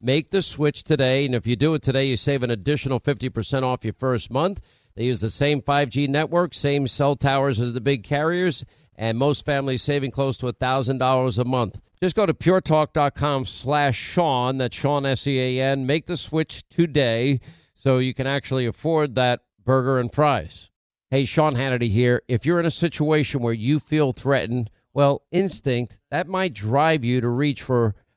Make the switch today, and if you do it today, you save an additional 50% off your first month. They use the same 5G network, same cell towers as the big carriers, and most families saving close to $1,000 a month. Just go to puretalk.com slash Sean, that's Sean S-E-A-N. Make the switch today so you can actually afford that burger and fries. Hey, Sean Hannity here. If you're in a situation where you feel threatened, well, instinct, that might drive you to reach for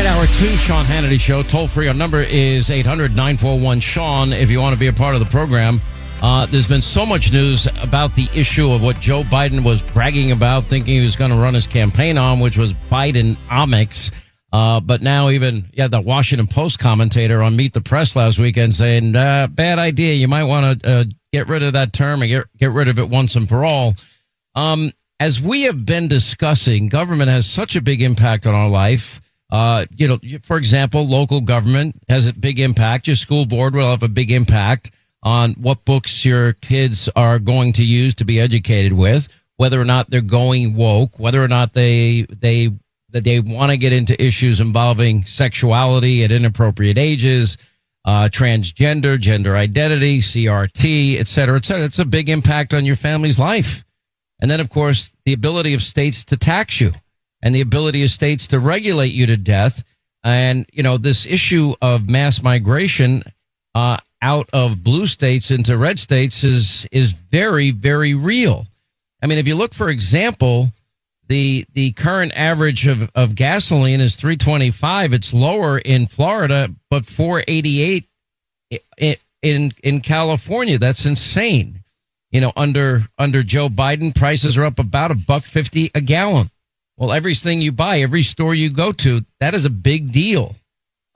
At hour two, Sean Hannity Show. Toll free. Our number is 800 941 Sean if you want to be a part of the program. Uh, there's been so much news about the issue of what Joe Biden was bragging about, thinking he was going to run his campaign on, which was Bidenomics. Uh, but now even, yeah, the Washington Post commentator on Meet the Press last weekend saying, uh, bad idea. You might want to uh, get rid of that term and get, get rid of it once and for all. Um, as we have been discussing, government has such a big impact on our life. Uh, you know, for example, local government has a big impact. Your school board will have a big impact on what books your kids are going to use to be educated with, whether or not they're going woke, whether or not they they that they want to get into issues involving sexuality at inappropriate ages, uh, transgender, gender identity, CRT, et cetera, et cetera. It's a big impact on your family's life. And then, of course, the ability of states to tax you and the ability of states to regulate you to death. And, you know, this issue of mass migration, uh, out of blue states into red states is is very very real. I mean, if you look for example, the the current average of, of gasoline is 325. It's lower in Florida, but 488 in, in in California. That's insane. You know, under under Joe Biden, prices are up about a buck fifty a gallon. Well, everything you buy, every store you go to, that is a big deal.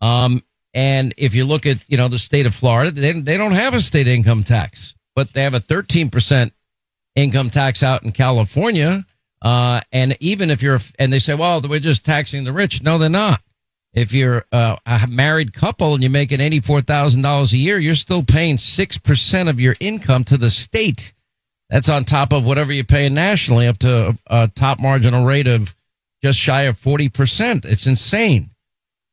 Um, and if you look at, you know, the state of Florida, they, they don't have a state income tax, but they have a 13% income tax out in California. Uh, and even if you're, and they say, well, we're just taxing the rich. No, they're not. If you're uh, a married couple and you're making $84,000 a year, you're still paying 6% of your income to the state. That's on top of whatever you're paying nationally up to a top marginal rate of just shy of 40%. It's insane.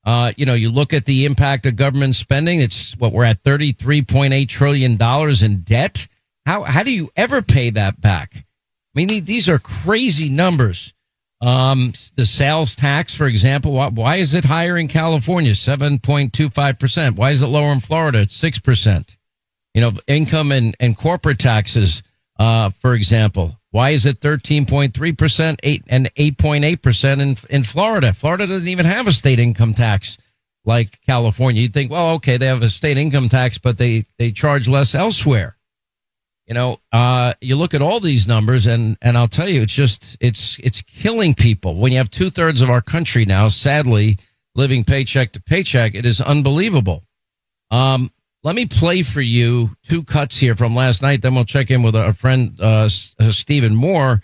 Uh, you know, you look at the impact of government spending. It's what we're at thirty three point eight trillion dollars in debt. How how do you ever pay that back? I mean, these are crazy numbers. Um, the sales tax, for example, why, why is it higher in California, seven point two five percent? Why is it lower in Florida six percent? You know, income and and corporate taxes, uh, for example, why is it 13.3%, 8 and 8.8% in in Florida? Florida doesn't even have a state income tax like California. You'd think, well, okay, they have a state income tax, but they they charge less elsewhere. You know, uh, you look at all these numbers, and and I'll tell you, it's just it's it's killing people. When you have two thirds of our country now, sadly, living paycheck to paycheck, it is unbelievable. Um, let me play for you two cuts here from last night. Then we'll check in with a friend, uh, uh, Stephen Moore,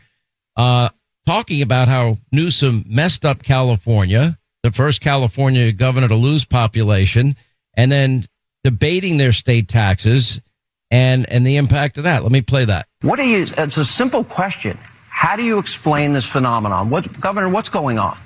uh, talking about how Newsom messed up California, the first California governor to lose population, and then debating their state taxes and and the impact of that. Let me play that. What do you? It's a simple question. How do you explain this phenomenon? What, Governor? What's going on?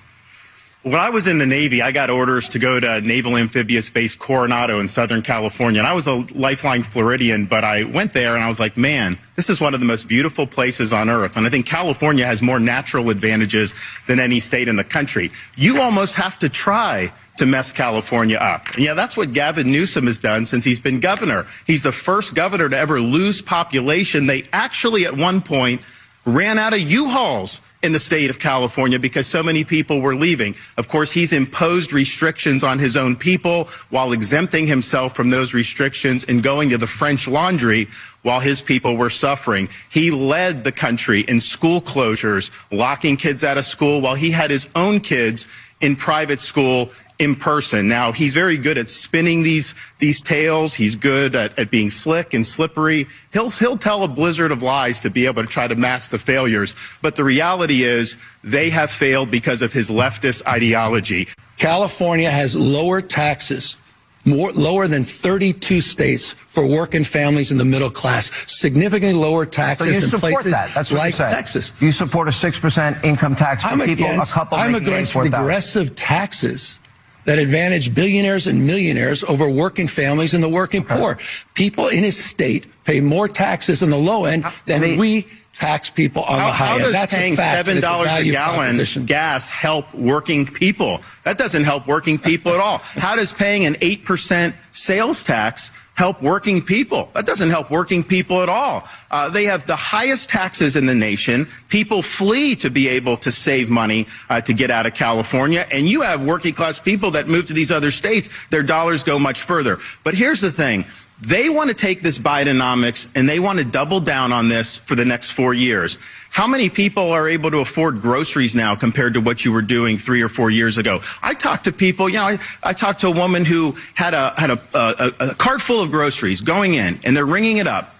When I was in the Navy, I got orders to go to Naval Amphibious Base Coronado in Southern California. And I was a lifeline Floridian, but I went there and I was like, man, this is one of the most beautiful places on earth. And I think California has more natural advantages than any state in the country. You almost have to try to mess California up. And yeah, that's what Gavin Newsom has done since he's been governor. He's the first governor to ever lose population. They actually, at one point, ran out of U-Hauls in the state of California because so many people were leaving. Of course, he's imposed restrictions on his own people while exempting himself from those restrictions and going to the French laundry while his people were suffering. He led the country in school closures, locking kids out of school while he had his own kids in private school in person. Now, he's very good at spinning these, these tales. He's good at, at being slick and slippery. He'll, he'll tell a blizzard of lies to be able to try to mask the failures. But the reality is they have failed because of his leftist ideology. California has lower taxes more lower than 32 states for working families in the middle class, significantly lower taxes so than places that. That's like Texas. You support a six percent income tax for I'm people. Against, a couple. I'm against regressive taxes that advantage billionaires and millionaires over working families and the working okay. poor. People in his state pay more taxes on the low end than they, we tax people on how, the high how end. does That's paying a fact. seven dollars a, a gallon gas help working people? That doesn't help working people at all. How does paying an eight percent sales tax help working people? That doesn't help working people at all. Uh, they have the highest taxes in the nation. People flee to be able to save money uh, to get out of California, and you have working class people that move to these other states. Their dollars go much further. But here's the thing. They want to take this Bidenomics and they want to double down on this for the next four years. How many people are able to afford groceries now compared to what you were doing three or four years ago? I talked to people, you know, I, I talked to a woman who had a, had a, a, a cart full of groceries going in and they're ringing it up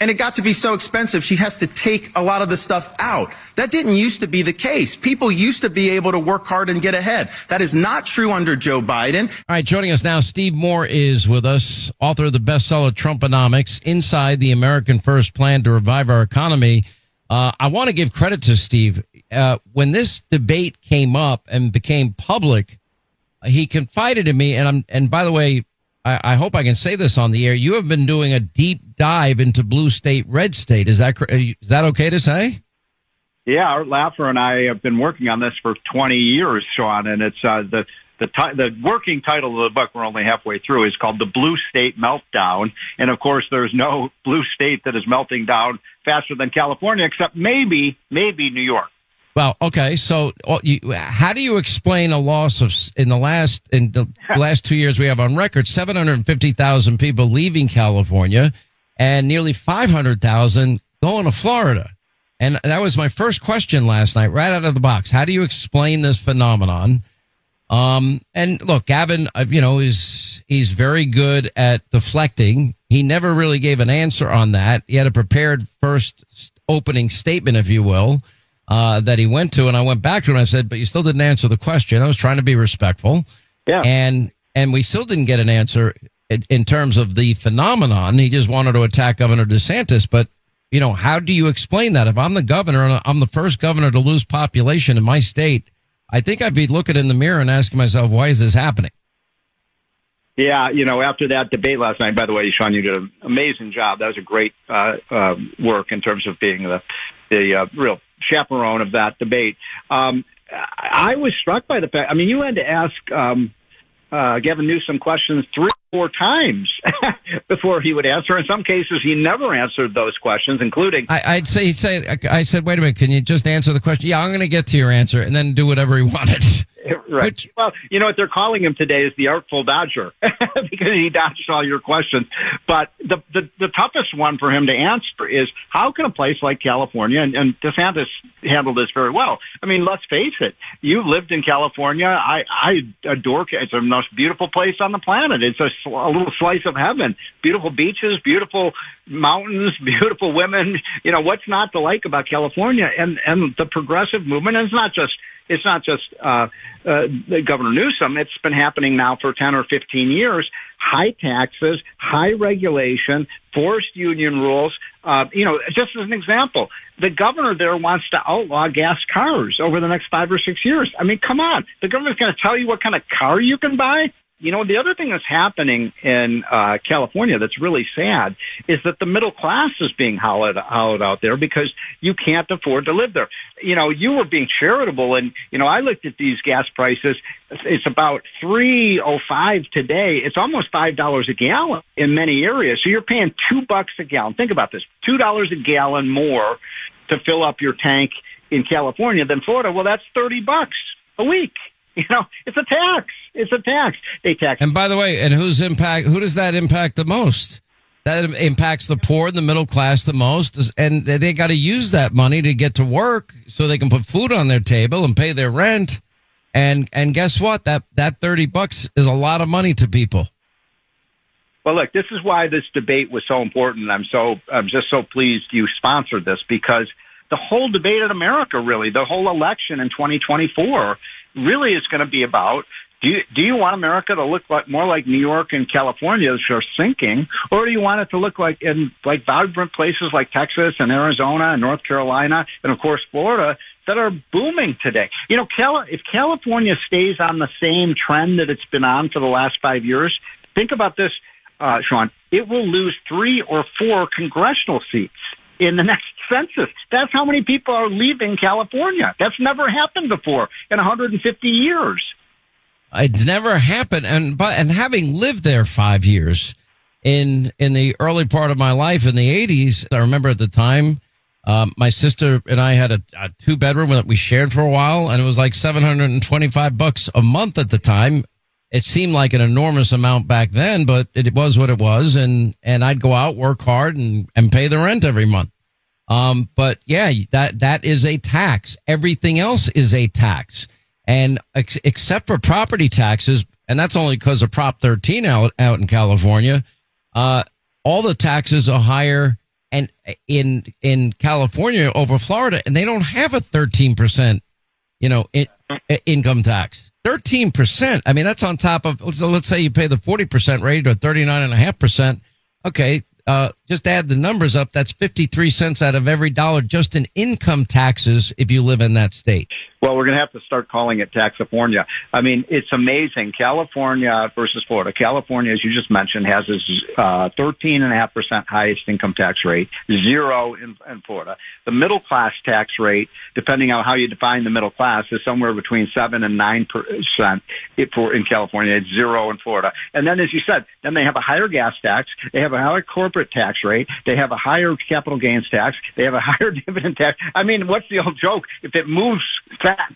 and it got to be so expensive, she has to take a lot of the stuff out. That didn't used to be the case. People used to be able to work hard and get ahead. That is not true under Joe Biden. All right, joining us now, Steve Moore is with us, author of the bestseller Trumponomics, Inside the American First Plan to Revive Our Economy. Uh, I want to give credit to Steve. Uh, when this debate came up and became public, he confided in me, and I'm, and by the way, I, I, hope I can say this on the air. You have been doing a deep dive into blue state, red state. Is that is that okay to say? Yeah, Art Laffer and I have been working on this for 20 years, Sean, and it's uh, the the, t- the working title of the book, we're only halfway through, is called The Blue State Meltdown. And of course, there's no blue state that is melting down faster than California, except maybe, maybe New York. Well, okay. So, you, how do you explain a loss of in the last in the last two years we have on record seven hundred fifty thousand people leaving California, and nearly five hundred thousand going to Florida? And that was my first question last night, right out of the box. How do you explain this phenomenon? Um, and look, Gavin, uh, you know, is he's very good at deflecting. He never really gave an answer on that. He had a prepared first opening statement, if you will uh, that he went to, and I went back to him. And I said, "But you still didn't answer the question." I was trying to be respectful. Yeah. And and we still didn't get an answer in, in terms of the phenomenon. He just wanted to attack Governor DeSantis, but you know, how do you explain that? If I'm the governor and I'm the first governor to lose population in my state, I think I'd be looking in the mirror and asking myself, why is this happening? Yeah, you know, after that debate last night, by the way, Sean, you did an amazing job. That was a great uh, uh, work in terms of being the the uh, real chaperone of that debate. Um, I was struck by the fact. I mean, you had to ask um, uh, Gavin Newsom questions three four times before he would answer. In some cases, he never answered those questions, including. I, would say he said, "I said, wait a minute, can you just answer the question?" Yeah, I'm going to get to your answer, and then do whatever he wanted. right. Which, well, you know what they're calling him today is the artful dodger because he dodged all your questions. But the, the the toughest one for him to answer is how can a place like California and, and DeSantis handled this very well. I mean, let's face it. You lived in California. I I adore. It's the most beautiful place on the planet. It's a, a little slice of heaven. Beautiful beaches, beautiful mountains, beautiful women. You know what's not to like about California and and the progressive movement. And it's not just it's not just uh, uh, Governor Newsom. It's been happening now for 10 or 15 years. High taxes, high regulation, forced union rules. Uh, you know, just as an example, the governor there wants to outlaw gas cars over the next five or six years. I mean, come on. The governor's going to tell you what kind of car you can buy? You know, the other thing that's happening in uh, California that's really sad is that the middle class is being hollowed, hollowed out there because you can't afford to live there. You know, you were being charitable, and you know, I looked at these gas prices. It's about three oh five today. It's almost five dollars a gallon in many areas. So you're paying two bucks a gallon. Think about this: two dollars a gallon more to fill up your tank in California than Florida. Well, that's thirty bucks a week. You know, it's a tax. It's a tax. They tax. And by the way, and who's impact? Who does that impact the most? That impacts the poor and the middle class the most, and they got to use that money to get to work so they can put food on their table and pay their rent. And and guess what? That that thirty bucks is a lot of money to people. Well, look, this is why this debate was so important. I'm so I'm just so pleased you sponsored this because the whole debate in America, really, the whole election in 2024 really is going to be about do you, do you want America to look like more like New York and California, which are sinking, or do you want it to look like in like vibrant places like Texas and Arizona and North Carolina and of course Florida that are booming today? You know, Cal- if California stays on the same trend that it's been on for the last five years, think about this, uh, Sean. It will lose three or four congressional seats in the next census. That's how many people are leaving California. That's never happened before in 150 years. It's never happened, and but and having lived there five years in in the early part of my life in the 80s, I remember at the time. Um, my sister and I had a, a two bedroom that we shared for a while, and it was like 725 bucks a month at the time. It seemed like an enormous amount back then, but it was what it was. And, and I'd go out, work hard and, and pay the rent every month. Um, but yeah, that, that is a tax. Everything else is a tax. And ex- except for property taxes, and that's only because of Prop 13 out, out in California, uh, all the taxes are higher and in, in California over Florida, and they don't have a 13%, you know, income tax. 13%. I mean, that's on top of, let's, let's say you pay the 40% rate or 39.5%. Okay. Uh, just add the numbers up. That's 53 cents out of every dollar just in income taxes if you live in that state. Well, we're going to have to start calling it Taxifornia. I mean, it's amazing. California versus Florida. California, as you just mentioned, has uh, 13.5% highest income tax rate, zero in, in Florida. The middle class tax rate, depending on how you define the middle class, is somewhere between 7 and 9% for, in California. It's zero in Florida. And then, as you said, then they have a higher gas tax. They have a higher corporate tax rate. They have a higher capital gains tax. They have a higher dividend tax. I mean, what's the old joke? If it moves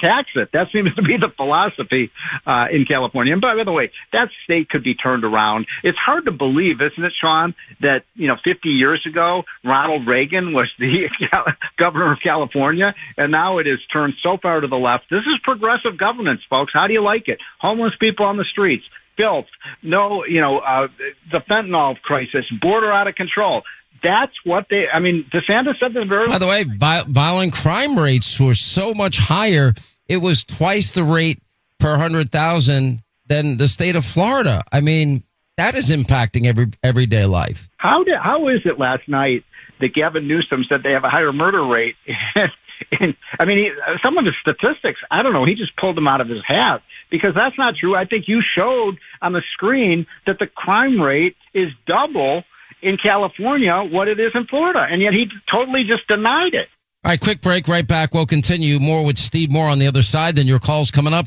tax it. That seems to be the philosophy uh, in California. And by the way, that state could be turned around. It's hard to believe, isn't it, Sean, that you know 50 years ago Ronald Reagan was the governor of California, and now it has turned so far to the left. This is progressive governance, folks. How do you like it? Homeless people on the streets filth, no, you know, uh, the fentanyl crisis, border out of control that's what they. I mean, DeSantis said this very. By the way, violent crime rates were so much higher. It was twice the rate per hundred thousand than the state of Florida. I mean, that is impacting every everyday life. How did how is it last night that Gavin Newsom said they have a higher murder rate? and, I mean, he, some of his statistics, I don't know. He just pulled them out of his hat because that's not true. I think you showed on the screen that the crime rate is double in California what it is in Florida. And yet he totally just denied it. All right, quick break. Right back. We'll continue more with Steve Moore on the other side. Then your calls coming up.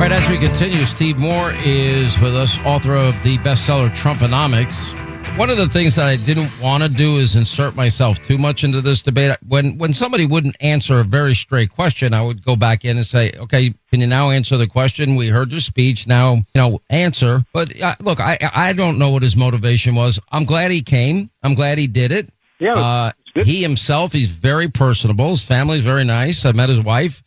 Right as we continue, Steve Moore is with us, author of the bestseller Trumponomics. One of the things that I didn't want to do is insert myself too much into this debate. When when somebody wouldn't answer a very straight question, I would go back in and say, "Okay, can you now answer the question? We heard your speech. Now, you know, answer." But uh, look, I I don't know what his motivation was. I'm glad he came. I'm glad he did it. Yeah. Uh, he himself, he's very personable. His family's very nice. I met his wife.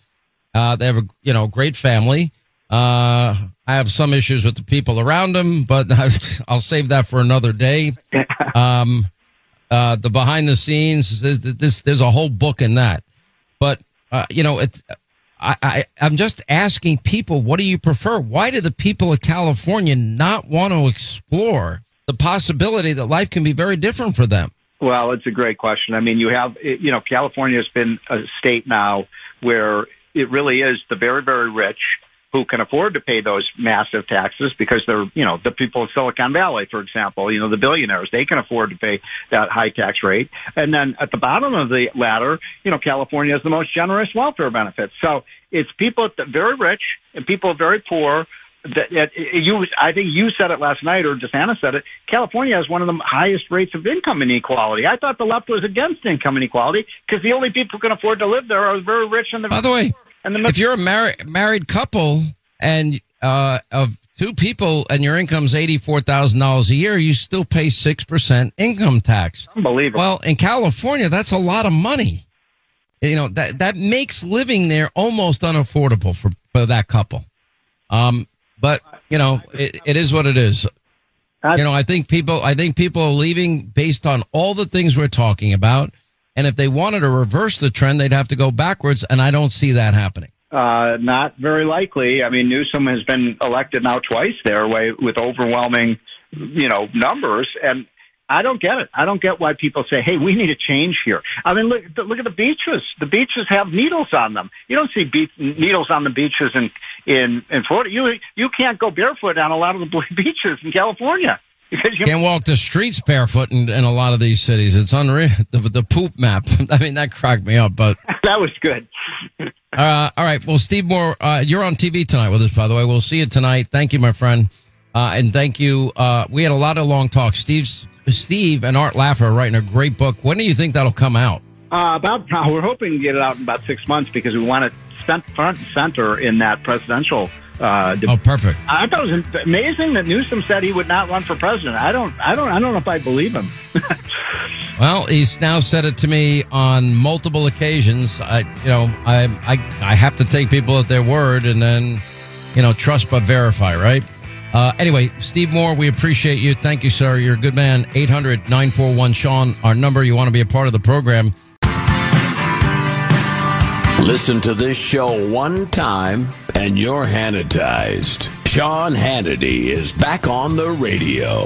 Uh, they have a you know great family. Uh, I have some issues with the people around him, but I'll save that for another day. Um, uh, the behind the scenes, there's, there's, there's a whole book in that. But, uh, you know, it, I, I, I'm just asking people, what do you prefer? Why do the people of California not want to explore the possibility that life can be very different for them? Well, it's a great question. I mean, you have, you know, California has been a state now where it really is the very, very rich who can afford to pay those massive taxes because they're, you know, the people of Silicon Valley, for example, you know, the billionaires, they can afford to pay that high tax rate. And then at the bottom of the ladder, you know, California has the most generous welfare benefits. So it's people at the very rich and people very poor that, that you, I think you said it last night, or DeSantis said it. California has one of the highest rates of income inequality. I thought the left was against income inequality because the only people who can afford to live there are very rich and the. By the way, and if you're a mar- married couple and uh, of two people and your income's $84,000 a year, you still pay 6% income tax. Unbelievable. Well, in California, that's a lot of money. You know, that, that makes living there almost unaffordable for, for that couple. Um, but you know, it, it is what it is. You know, I think people, I think people are leaving based on all the things we're talking about. And if they wanted to reverse the trend, they'd have to go backwards. And I don't see that happening. Uh, not very likely. I mean, Newsom has been elected now twice their way with overwhelming, you know, numbers. And I don't get it. I don't get why people say, "Hey, we need a change here." I mean, look look at the beaches. The beaches have needles on them. You don't see be- needles on the beaches in in in Florida. You you can't go barefoot on a lot of the beaches in California. Because you can't walk the streets barefoot in, in a lot of these cities. It's unreal. The, the poop map. I mean, that cracked me up, but that was good. uh, all right. Well, Steve Moore, uh, you're on TV tonight with us, by the way. We'll see you tonight. Thank you, my friend. Uh, and thank you. Uh, we had a lot of long talks. Steve's Steve and Art Laffer are writing a great book. When do you think that'll come out? Uh, about uh, we're hoping to get it out in about six months because we want it front and center in that presidential. Uh, oh, perfect! I thought it was amazing that Newsom said he would not run for president. I don't, I don't, I don't know if I believe him. well, he's now said it to me on multiple occasions. I, you know, I, I, I have to take people at their word, and then, you know, trust but verify, right? Uh, anyway, Steve Moore, we appreciate you. Thank you, sir. You're a good man. 800 941 Sean, our number. You want to be a part of the program. Listen to this show one time and you're Hannitized. Sean Hannity is back on the radio.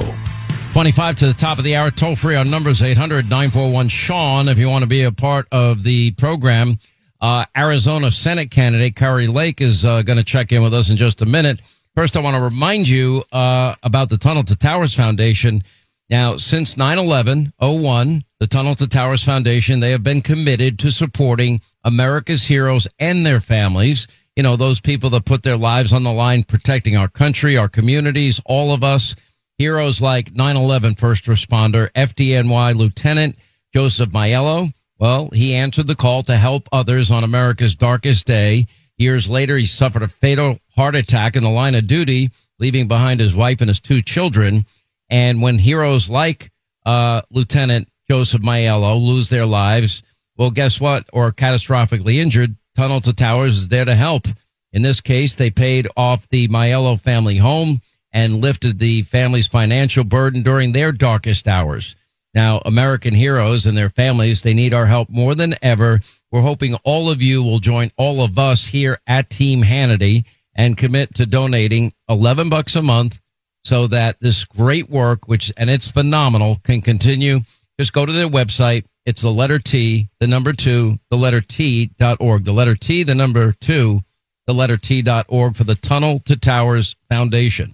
25 to the top of the hour. Toll free on numbers 800 941 Sean if you want to be a part of the program. Uh, Arizona Senate candidate Kari Lake is uh, going to check in with us in just a minute. First, I want to remind you uh, about the Tunnel to Towers Foundation. Now, since 9 11 01, the Tunnel to Towers Foundation, they have been committed to supporting America's heroes and their families. You know, those people that put their lives on the line protecting our country, our communities, all of us. Heroes like 9 11 first responder, FDNY Lieutenant Joseph Maiello. Well, he answered the call to help others on America's darkest day. Years later, he suffered a fatal heart attack in the line of duty, leaving behind his wife and his two children. And when heroes like uh, Lieutenant Joseph Maiello lose their lives, well, guess what? Or catastrophically injured, Tunnel to Towers is there to help. In this case, they paid off the Maiello family home and lifted the family's financial burden during their darkest hours. Now, American heroes and their families, they need our help more than ever. We're hoping all of you will join all of us here at Team Hannity and commit to donating 11 bucks a month so that this great work, which, and it's phenomenal, can continue. Just go to their website. It's the letter T, the number two, the letter T dot org. The letter T, the number two, the letter T dot org for the Tunnel to Towers Foundation.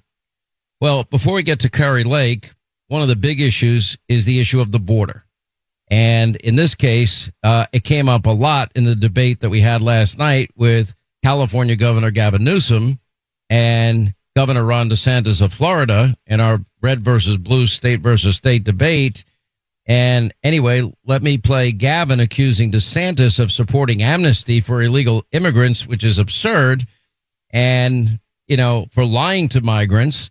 Well, before we get to Kari Lake, one of the big issues is the issue of the border. And in this case, uh, it came up a lot in the debate that we had last night with California Governor Gavin Newsom and Governor Ron DeSantis of Florida in our red versus blue state versus state debate. And anyway, let me play Gavin accusing DeSantis of supporting amnesty for illegal immigrants, which is absurd, and you know for lying to migrants.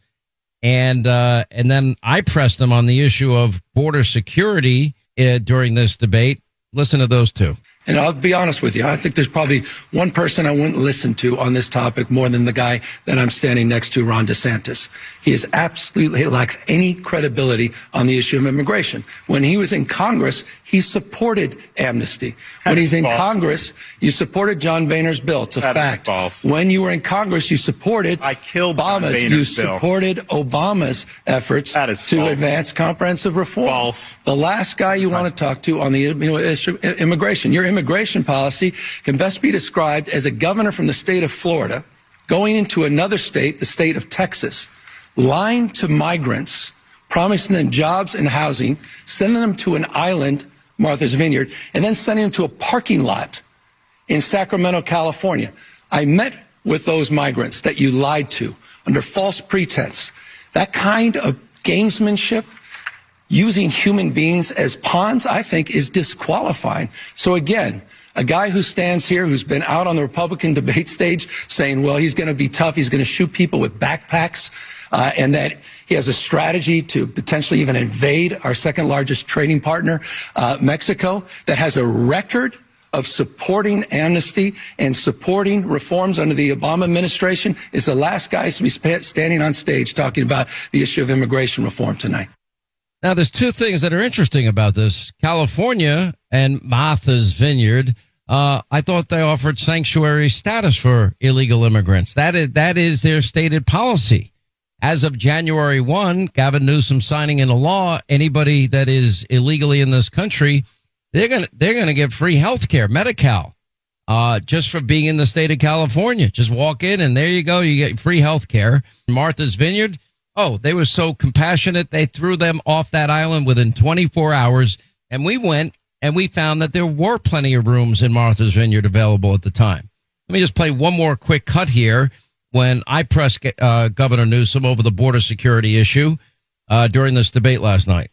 And uh, and then I pressed him on the issue of border security uh, during this debate. Listen to those two. And I'll be honest with you, I think there's probably one person I wouldn't listen to on this topic more than the guy that I'm standing next to, Ron DeSantis. He is absolutely he lacks any credibility on the issue of immigration. When he was in Congress, he supported amnesty. When he's in false. Congress, you supported John Boehner's bill. It's a that fact. false. When you were in Congress, you supported I killed Obama's. You bill. supported Obama's efforts to false. advance comprehensive reform. False. The last guy you want to talk to on the issue, immigration, your immigration policy can best be described as a governor from the state of Florida going into another state, the state of Texas, lying to migrants, promising them jobs and housing, sending them to an island Martha's Vineyard, and then sending them to a parking lot in Sacramento, California. I met with those migrants that you lied to under false pretense. That kind of gamesmanship, using human beings as pawns, I think, is disqualifying. So again, a guy who stands here who's been out on the Republican debate stage saying, well, he's going to be tough. He's going to shoot people with backpacks. Uh, and that he has a strategy to potentially even invade our second largest trading partner, uh, Mexico, that has a record of supporting amnesty and supporting reforms under the Obama administration is the last guy to be standing on stage talking about the issue of immigration reform tonight. Now, there's two things that are interesting about this. California and Martha's Vineyard, uh, I thought they offered sanctuary status for illegal immigrants. That is, that is their stated policy. As of January 1, Gavin Newsom signing into law, anybody that is illegally in this country, they're going to, they're going to get free health care, Medi-Cal, uh, just for being in the state of California. Just walk in and there you go. You get free health care. Martha's Vineyard, Oh, they were so compassionate. They threw them off that island within 24 hours. And we went and we found that there were plenty of rooms in Martha's Vineyard available at the time. Let me just play one more quick cut here. When I pressed uh, Governor Newsom over the border security issue uh, during this debate last night.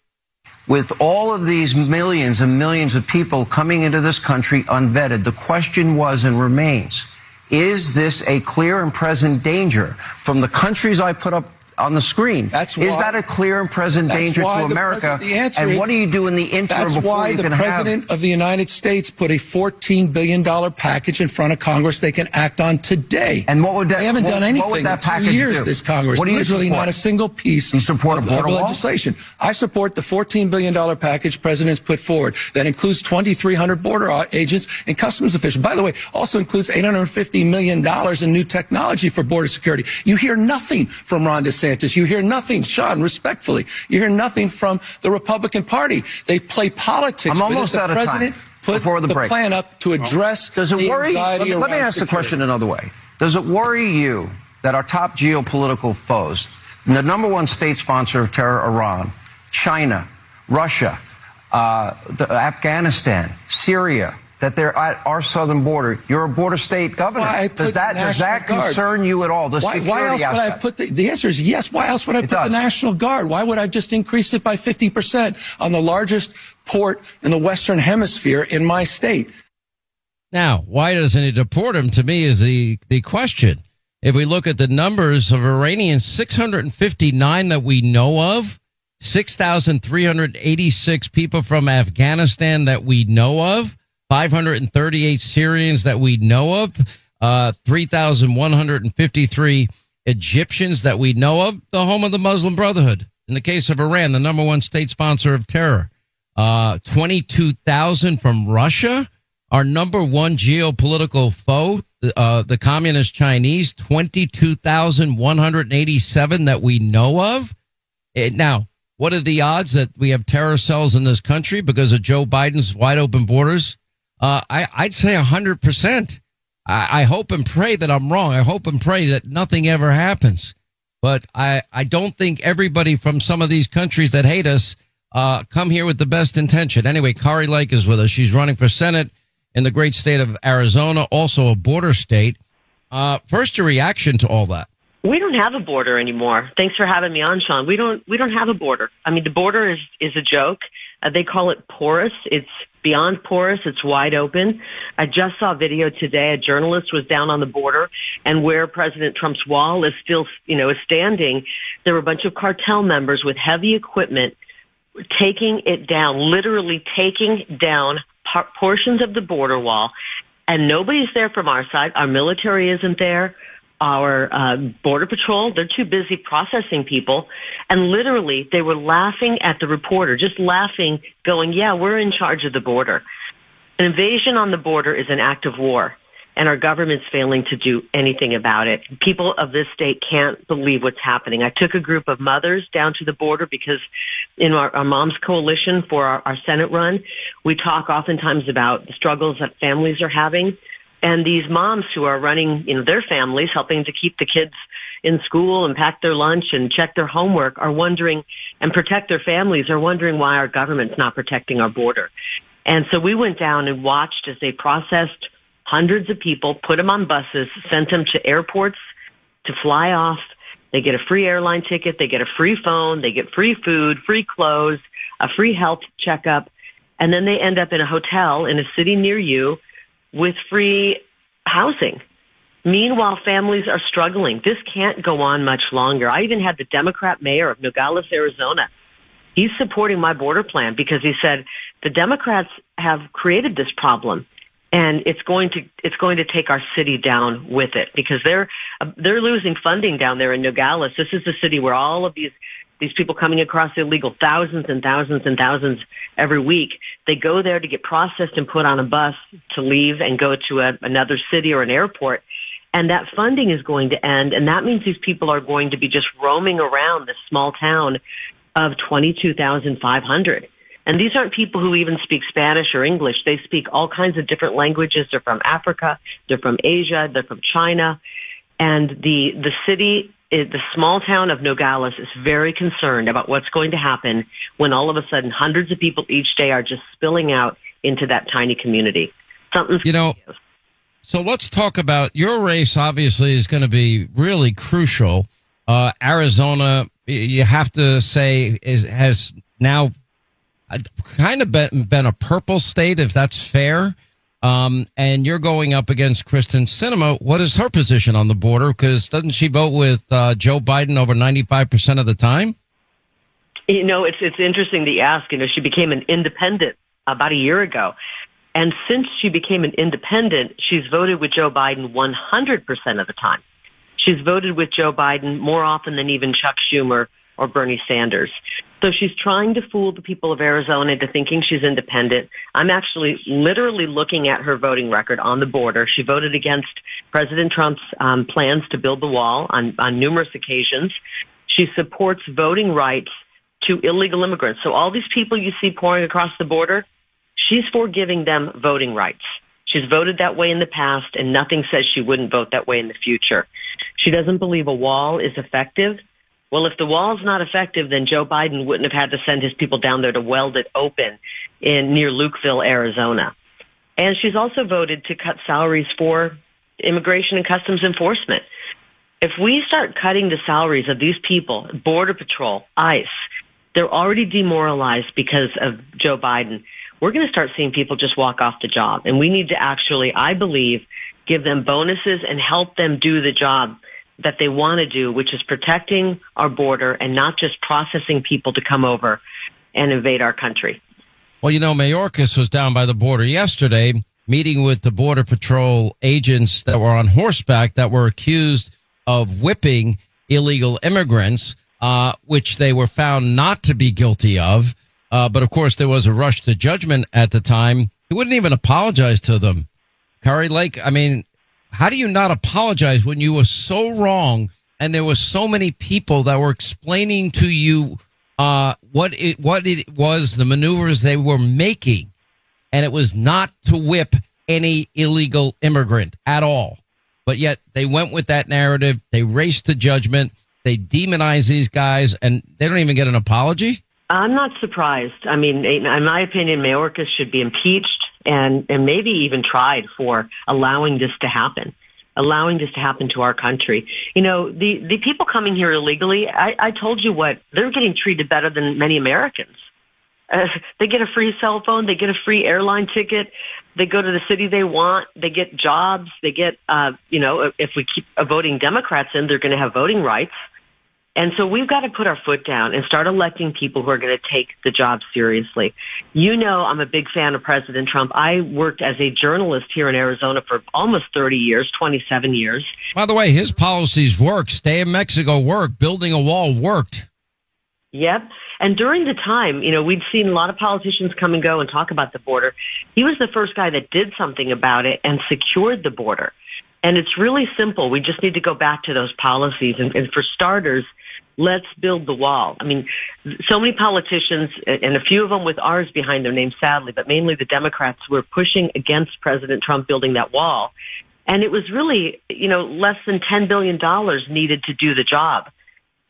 With all of these millions and millions of people coming into this country unvetted, the question was and remains, is this a clear and present danger from the countries I put up on the screen. That's why, is that a clear and present danger to America? The, answer and is, what do you do in the interim? Of the election? That's why the president have... of the United States put a $14 billion package in front of Congress they can act on today. And what would that? They haven't what, done anything in two years. Do? This Congress, what do you literally support? not a single piece. You support of, of wall? legislation. I support the $14 billion package president's put forward that includes 2,300 border agents and customs officials. By the way, also includes 850 million dollars in new technology for border security. You hear nothing from Ron DeSantis. You hear nothing Sean, respectfully. You hear nothing from the Republican Party. They play politics. I'm almost the out of president time. Put Before the, the break. plan up to address Does it worry? Let me, let me ask security. the question another way. Does it worry you that our top geopolitical foes, the number one state sponsor of terror, Iran, China, Russia, uh, the, Afghanistan, Syria, that they're at our southern border. You're a border state governor. Does that does that Guard. concern you at all? The why, why else aspect? would I have put the, the answer is yes. Why else would I It put does. the National Guard? Why would I just increase it by 50% on the largest port in the Western Hemisphere in my state? Now, why doesn't he deport him? To me, is the the question. If we look at the numbers of Iranians, 659 that we know of, 6,386 people from Afghanistan that we know of, 538 Syrians that we know of, uh, 3,153 Egyptians that we know of, the home of the Muslim Brotherhood. In the case of Iran, the number one state sponsor of terror, uh, 22,000 from Russia, our number one geopolitical foe, uh, the communist Chinese, 22,187 that we know of. It, now, what are the odds that we have terror cells in this country because of Joe Biden's wide open borders? Uh, I, I'd say a hundred percent. I hope and pray that I'm wrong. I hope and pray that nothing ever happens. But I, I don't think everybody from some of these countries that hate us, uh, come here with the best intention. Anyway, Kari Lake is with us. She's running for Senate in the great state of Arizona, also a border state. Uh, first, your reaction to all that. We don't have a border anymore. Thanks for having me on, Sean. We don't we don't have a border. I mean, the border is is a joke. Uh, they call it porous. It's beyond porous. It's wide open. I just saw a video today. A journalist was down on the border, and where President Trump's wall is still, you know, is standing, there were a bunch of cartel members with heavy equipment taking it down, literally taking down portions of the border wall, and nobody's there from our side. Our military isn't there our uh, border patrol they're too busy processing people. And literally they were laughing at the reporter just laughing going yeah we're in charge of the border. An invasion on the border is an act of war and our government's failing to do anything about it. People of this state can't believe what's happening. I took a group of mothers down to the border because in our, our moms coalition for our, our senate run we talk oftentimes about the struggles that families are having and these moms who are running, you know, their families, helping to keep the kids in school and pack their lunch and check their homework are wondering and protect their families are wondering why our government's not protecting our border. And so we went down and watched as they processed hundreds of people, put them on buses, sent them to airports to fly off. They get a free airline ticket. They get a free phone. They get free food, free clothes. a free health checkup, and then they end up in a hotel in a city near you with free housing. Meanwhile, families are struggling. This can't go on much longer. I even had the Democrat mayor of Nogales, Arizona. He's supporting my border plan because he said the Democrats have created this problem and it's going to it's going to take our city down with it because they're uh, they're losing funding down there in Nogales. This is the city where all of these these people coming across illegal thousands and thousands and thousands every week. They go there to get processed and put on a bus to leave and go to a, another city or an airport. And that funding is going to end. And that means these people are going to be just roaming around this small town of 22,500. And these aren't people who even speak Spanish or English. They speak all kinds of different languages. They're from Africa. They're from Asia. They're from China. And the, the city, the small town of Nogales is very concerned about what's going to happen when all of a sudden hundreds of people each day are just spilling out into that tiny community. Something's you know, so let's talk about your race. Obviously, is going to be really crucial. Uh, Arizona, you have to say, is has now kind of been, been a purple state, if that's fair. Um, and you're going up against Kyrsten Sinema. What is her position on the border? Because doesn't she vote with uh, Joe Biden over 95% of the time? You know, it's it's interesting to ask. You know, she became an independent about a year ago, and since she became an independent, she's voted with Joe Biden 100% of the time. She's voted with Joe Biden more often than even Chuck Schumer or Bernie Sanders. So she's trying to fool the people of Arizona into thinking she's independent. I'm actually literally looking at her voting record on the border. She voted against President Trump's um, plans to build the wall on, on numerous occasions. She supports voting rights to illegal immigrants. So all these people you see pouring across the border, she's for giving them voting rights. She's voted that way in the past, and nothing says she wouldn't vote that way in the future. She doesn't believe a wall is effective. Well, if the wall's not effective, then Joe Biden wouldn't have had to send his people down there to weld it open in near Lukeville, Arizona. And she's also voted to cut salaries for immigration and customs enforcement. If we start cutting the salaries of these people, Border Patrol, ICE, they're already demoralized because of Joe Biden. We're going to start seeing people just walk off the job. And we need to actually, I believe, give them bonuses and help them do the job that they want to do, which is protecting our border and not just processing people to come over and invade our country. Well, you know, Mayorkas was down by the border yesterday meeting with the Border Patrol agents that were on horseback that were accused of whipping illegal immigrants, uh, which they were found not to be guilty of. Uh, but of course, there was a rush to judgment at the time. He wouldn't even apologize to them. Kari Lake, I mean, how do you not apologize when you were so wrong and there were so many people that were explaining to you uh, what it what it was, the maneuvers they were making, and it was not to whip any illegal immigrant at all. But yet they went with that narrative. They raced to judgment. They demonize these guys, and they don't even get an apology. I'm not surprised. I mean, in my opinion, Mayorkas should be impeached and, and maybe even tried for allowing this to happen, allowing this to happen to our country. You know, the, the people coming here illegally, I, I told you what, they're getting treated better than many Americans. Uh, they get a free cell phone, they get a free airline ticket, they go to the city they want, they get jobs, they get, uh, you know, if we keep voting Democrats in, they're going to have voting rights. And so we've got to put our foot down and start electing people who are going to take the job seriously. You know, I'm a big fan of President Trump. I worked as a journalist here in Arizona for almost 30 years, 27 years. By the way, his policies work. Stay in Mexico worked. Building a wall worked. Yep. And during the time, you know, we'd seen a lot of politicians come and go and talk about the border. He was the first guy that did something about it and secured the border. And it's really simple. We just need to go back to those policies. And, and for starters, let's build the wall. I mean, so many politicians, and a few of them with ours behind their names, sadly, but mainly the Democrats were pushing against President Trump building that wall. And it was really, you know, less than $10 billion needed to do the job.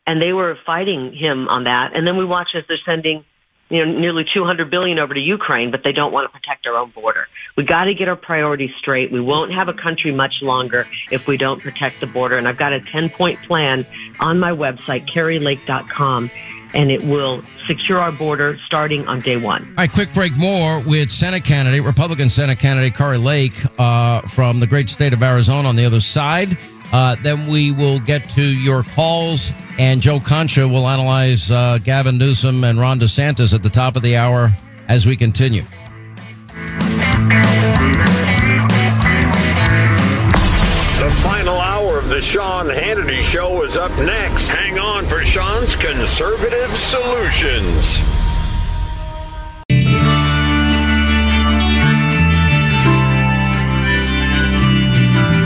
And they were fighting him on that. And then we watch as they're sending you know, nearly 200 billion over to Ukraine, but they don't want to protect our own border. We got to get our priorities straight. We won't have a country much longer if we don't protect the border. And I've got a 10 point plan on my website, karilake.com. and it will secure our border starting on day one. All right, quick break more with Senate candidate, Republican Senate candidate Kari Lake uh, from the great state of Arizona on the other side. Uh, then we will get to your calls, and Joe Concha will analyze uh, Gavin Newsom and Ron DeSantis at the top of the hour as we continue. The final hour of the Sean Hannity Show is up next. Hang on for Sean's conservative solutions.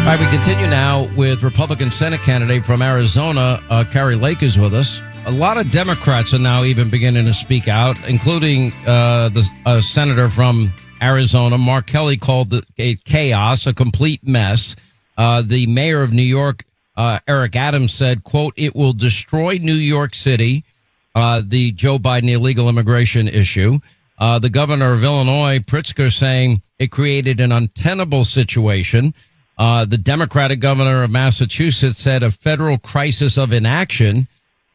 All right, we continue now with Republican Senate candidate from Arizona, uh, Kari Lake is with us. A lot of Democrats are now even beginning to speak out, including uh, the uh, senator from Arizona, Mark Kelly, called the a chaos, a complete mess. Uh, the mayor of New York, uh, Eric Adams, said, "quote It will destroy New York City." Uh, the Joe Biden illegal immigration issue. Uh, the governor of Illinois, Pritzker, saying it created an untenable situation. Uh, the Democratic governor of Massachusetts said a federal crisis of inaction.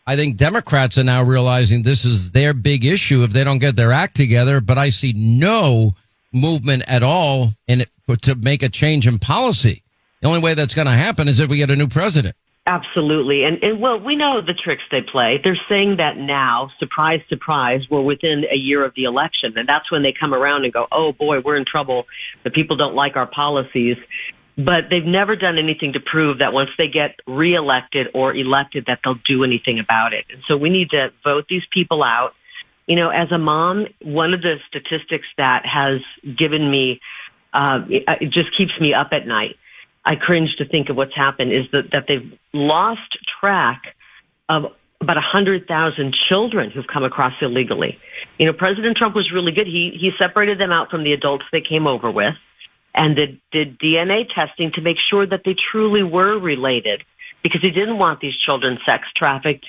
I think Democrats are now realizing this is their big issue if they don't get their act together. But I see no movement at all in it to make a change in policy. The only way that's going to happen is if we get a new president. Absolutely. And, and well, we know the tricks they play. They're saying that now, surprise, surprise, we're within a year of the election. And that's when they come around and go, oh boy, we're in trouble. The people don't like our policies. But they've never done anything to prove that once they get reelected or elected that they'll do anything about it. And so we need to vote these people out. You know, as a mom, one of the statistics that has given me, uh, it just keeps me up at night I cringe to think of what's happened is that, that they've lost track of about 100,000 children who've come across illegally. You know, President Trump was really good. He, he separated them out from the adults they came over with and did, did DNA testing to make sure that they truly were related because he didn't want these children sex trafficked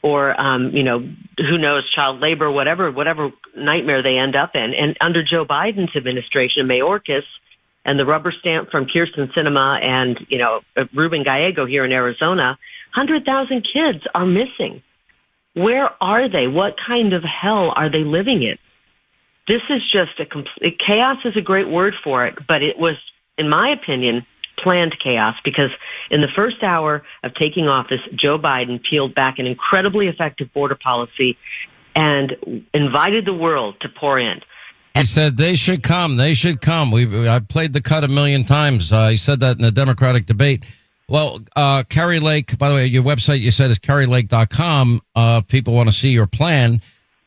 or, um, you know, who knows, child labor, whatever, whatever nightmare they end up in. And under Joe Biden's administration, Mayorkas, and the rubber stamp from Kyrsten Sinema and, you know, Ruben Gallego here in Arizona, 100,000 kids are missing. Where are they? What kind of hell are they living in? This is just a complete chaos is a great word for it, but it was, in my opinion, planned chaos because in the first hour of taking office, Joe Biden peeled back an incredibly effective border policy and invited the world to pour in. He said they should come. They should come. We I played the cut a million times. Uh, he said that in the Democratic debate. Well, uh, Kari Lake, by the way, your website you said is karilake.com. Uh, people want to see your plan.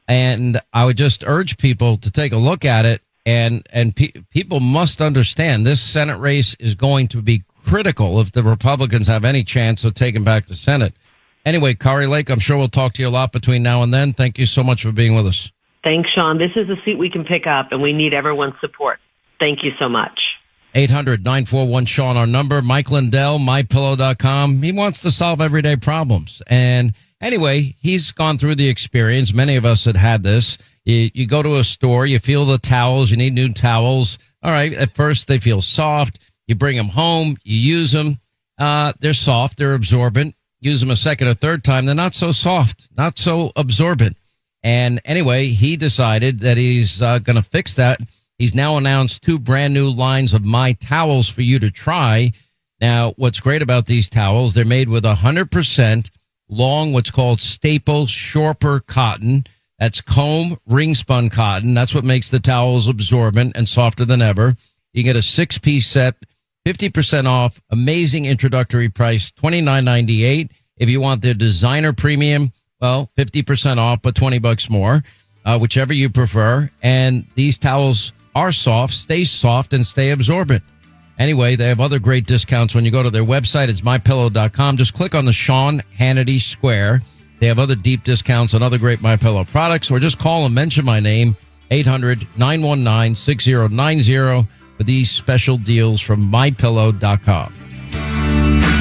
And I would just urge people to take a look at it. And, and pe- people must understand this Senate race is going to be critical if the Republicans have any chance of taking back the Senate. Anyway, Kari Lake, I'm sure we'll talk to you a lot between now and then. Thank you so much for being with us. Thanks, Sean. This is a seat we can pick up, and we need everyone's support. Thank you so much. 800 941 Sean, our number. Mike Lindell, mypillow.com. He wants to solve everyday problems. And anyway, he's gone through the experience. Many of us had had this. You, you go to a store, you feel the towels, you need new towels. All right. At first, they feel soft. You bring them home, you use them. Uh, they're soft, they're absorbent. Use them a second or third time, they're not so soft, not so absorbent. And anyway, he decided that he's uh, going to fix that. He's now announced two brand new lines of My Towels for you to try. Now, what's great about these towels, they're made with 100% long, what's called staple Shorper cotton. That's comb ring spun cotton. That's what makes the towels absorbent and softer than ever. You get a six piece set, 50% off, amazing introductory price, $29.98. If you want the designer premium, well, 50% off, but 20 bucks more, uh, whichever you prefer. And these towels are soft, stay soft, and stay absorbent. Anyway, they have other great discounts when you go to their website. It's mypillow.com. Just click on the Sean Hannity Square. They have other deep discounts on other great MyPillow products, or just call and mention my name, 800 919 6090 for these special deals from mypillow.com.